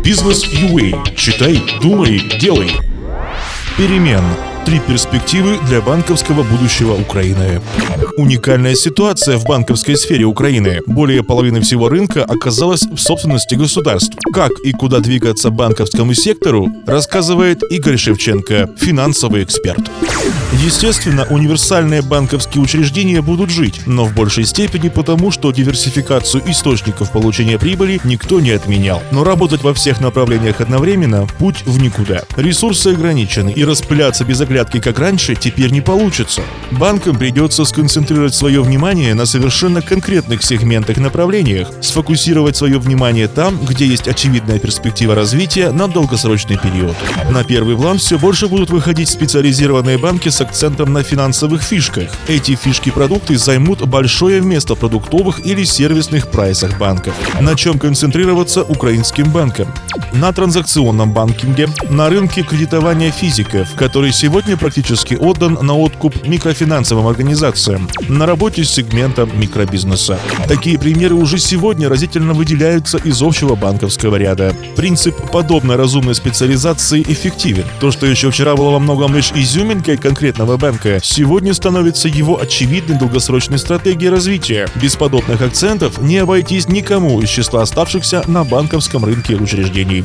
Бизнес UA. Читай, думай, делай. Перемен. Три перспективы для банковского будущего Украины. Уникальная ситуация в банковской сфере Украины. Более половины всего рынка оказалась в собственности государств. Как и куда двигаться банковскому сектору, рассказывает Игорь Шевченко, финансовый эксперт. Естественно, универсальные банковские учреждения будут жить, но в большей степени потому, что диверсификацию источников получения прибыли никто не отменял. Но работать во всех направлениях одновременно – путь в никуда. Ресурсы ограничены, и распыляться без оглядки, как раньше, теперь не получится. Банкам придется сконцентрировать свое внимание на совершенно конкретных сегментах направлениях, сфокусировать свое внимание там, где есть очевидная перспектива развития на долгосрочный период. На первый план все больше будут выходить специализированные банки с акцентом на финансовых фишках. Эти фишки-продукты займут большое место в продуктовых или сервисных прайсах банков. На чем концентрироваться украинским банкам? На транзакционном банкинге, на рынке кредитования физиков, который сегодня практически отдан на откуп микрофинансовым организациям, на работе с сегментом микробизнеса. Такие примеры уже сегодня разительно выделяются из общего банковского ряда. Принцип подобной разумной специализации эффективен. То, что еще вчера было во многом лишь изюминкой конкретного банка, сегодня становится его очевидной долгосрочной стратегией развития. Без подобных акцентов не обойтись никому из числа оставшихся на банковском рынке учреждений.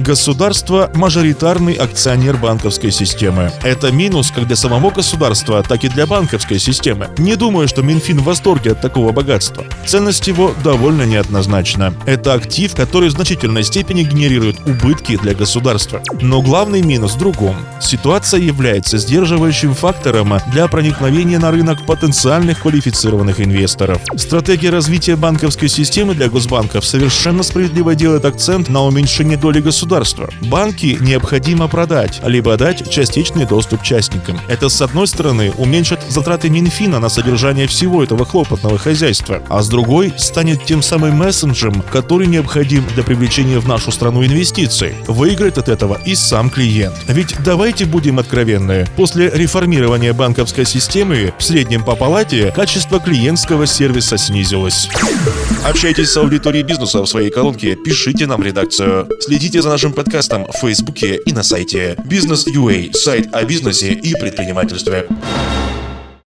Государство – мажоритарный акционер банковской системы. Это минус как для самого государства, так и для банковской системы. Не думаю, что Минфин в восторге от такого богатства. Ценность его довольно неоднозначна. Это актив, который в значительной степени генерирует убытки для государства. Но главный минус в другом. Ситуация является сдерживающим фактором для проникновения на рынок потенциальных квалифицированных инвесторов. Стратегия развития банковской системы для госбанков совершенно справедливо делает акцент на уменьшении доли государства государства. Банки необходимо продать, либо дать частичный доступ частникам. Это, с одной стороны, уменьшит затраты Минфина на содержание всего этого хлопотного хозяйства, а с другой станет тем самым мессенджером, который необходим для привлечения в нашу страну инвестиций. Выиграет от этого и сам клиент. Ведь давайте будем откровенны, после реформирования банковской системы в среднем по палате качество клиентского сервиса снизилось. Общайтесь с аудиторией бизнеса в своей колонке, пишите нам редакцию. Следите за нашим нашим подкастом в Фейсбуке и на сайте Бизнес.ua, сайт о бизнесе и предпринимательстве.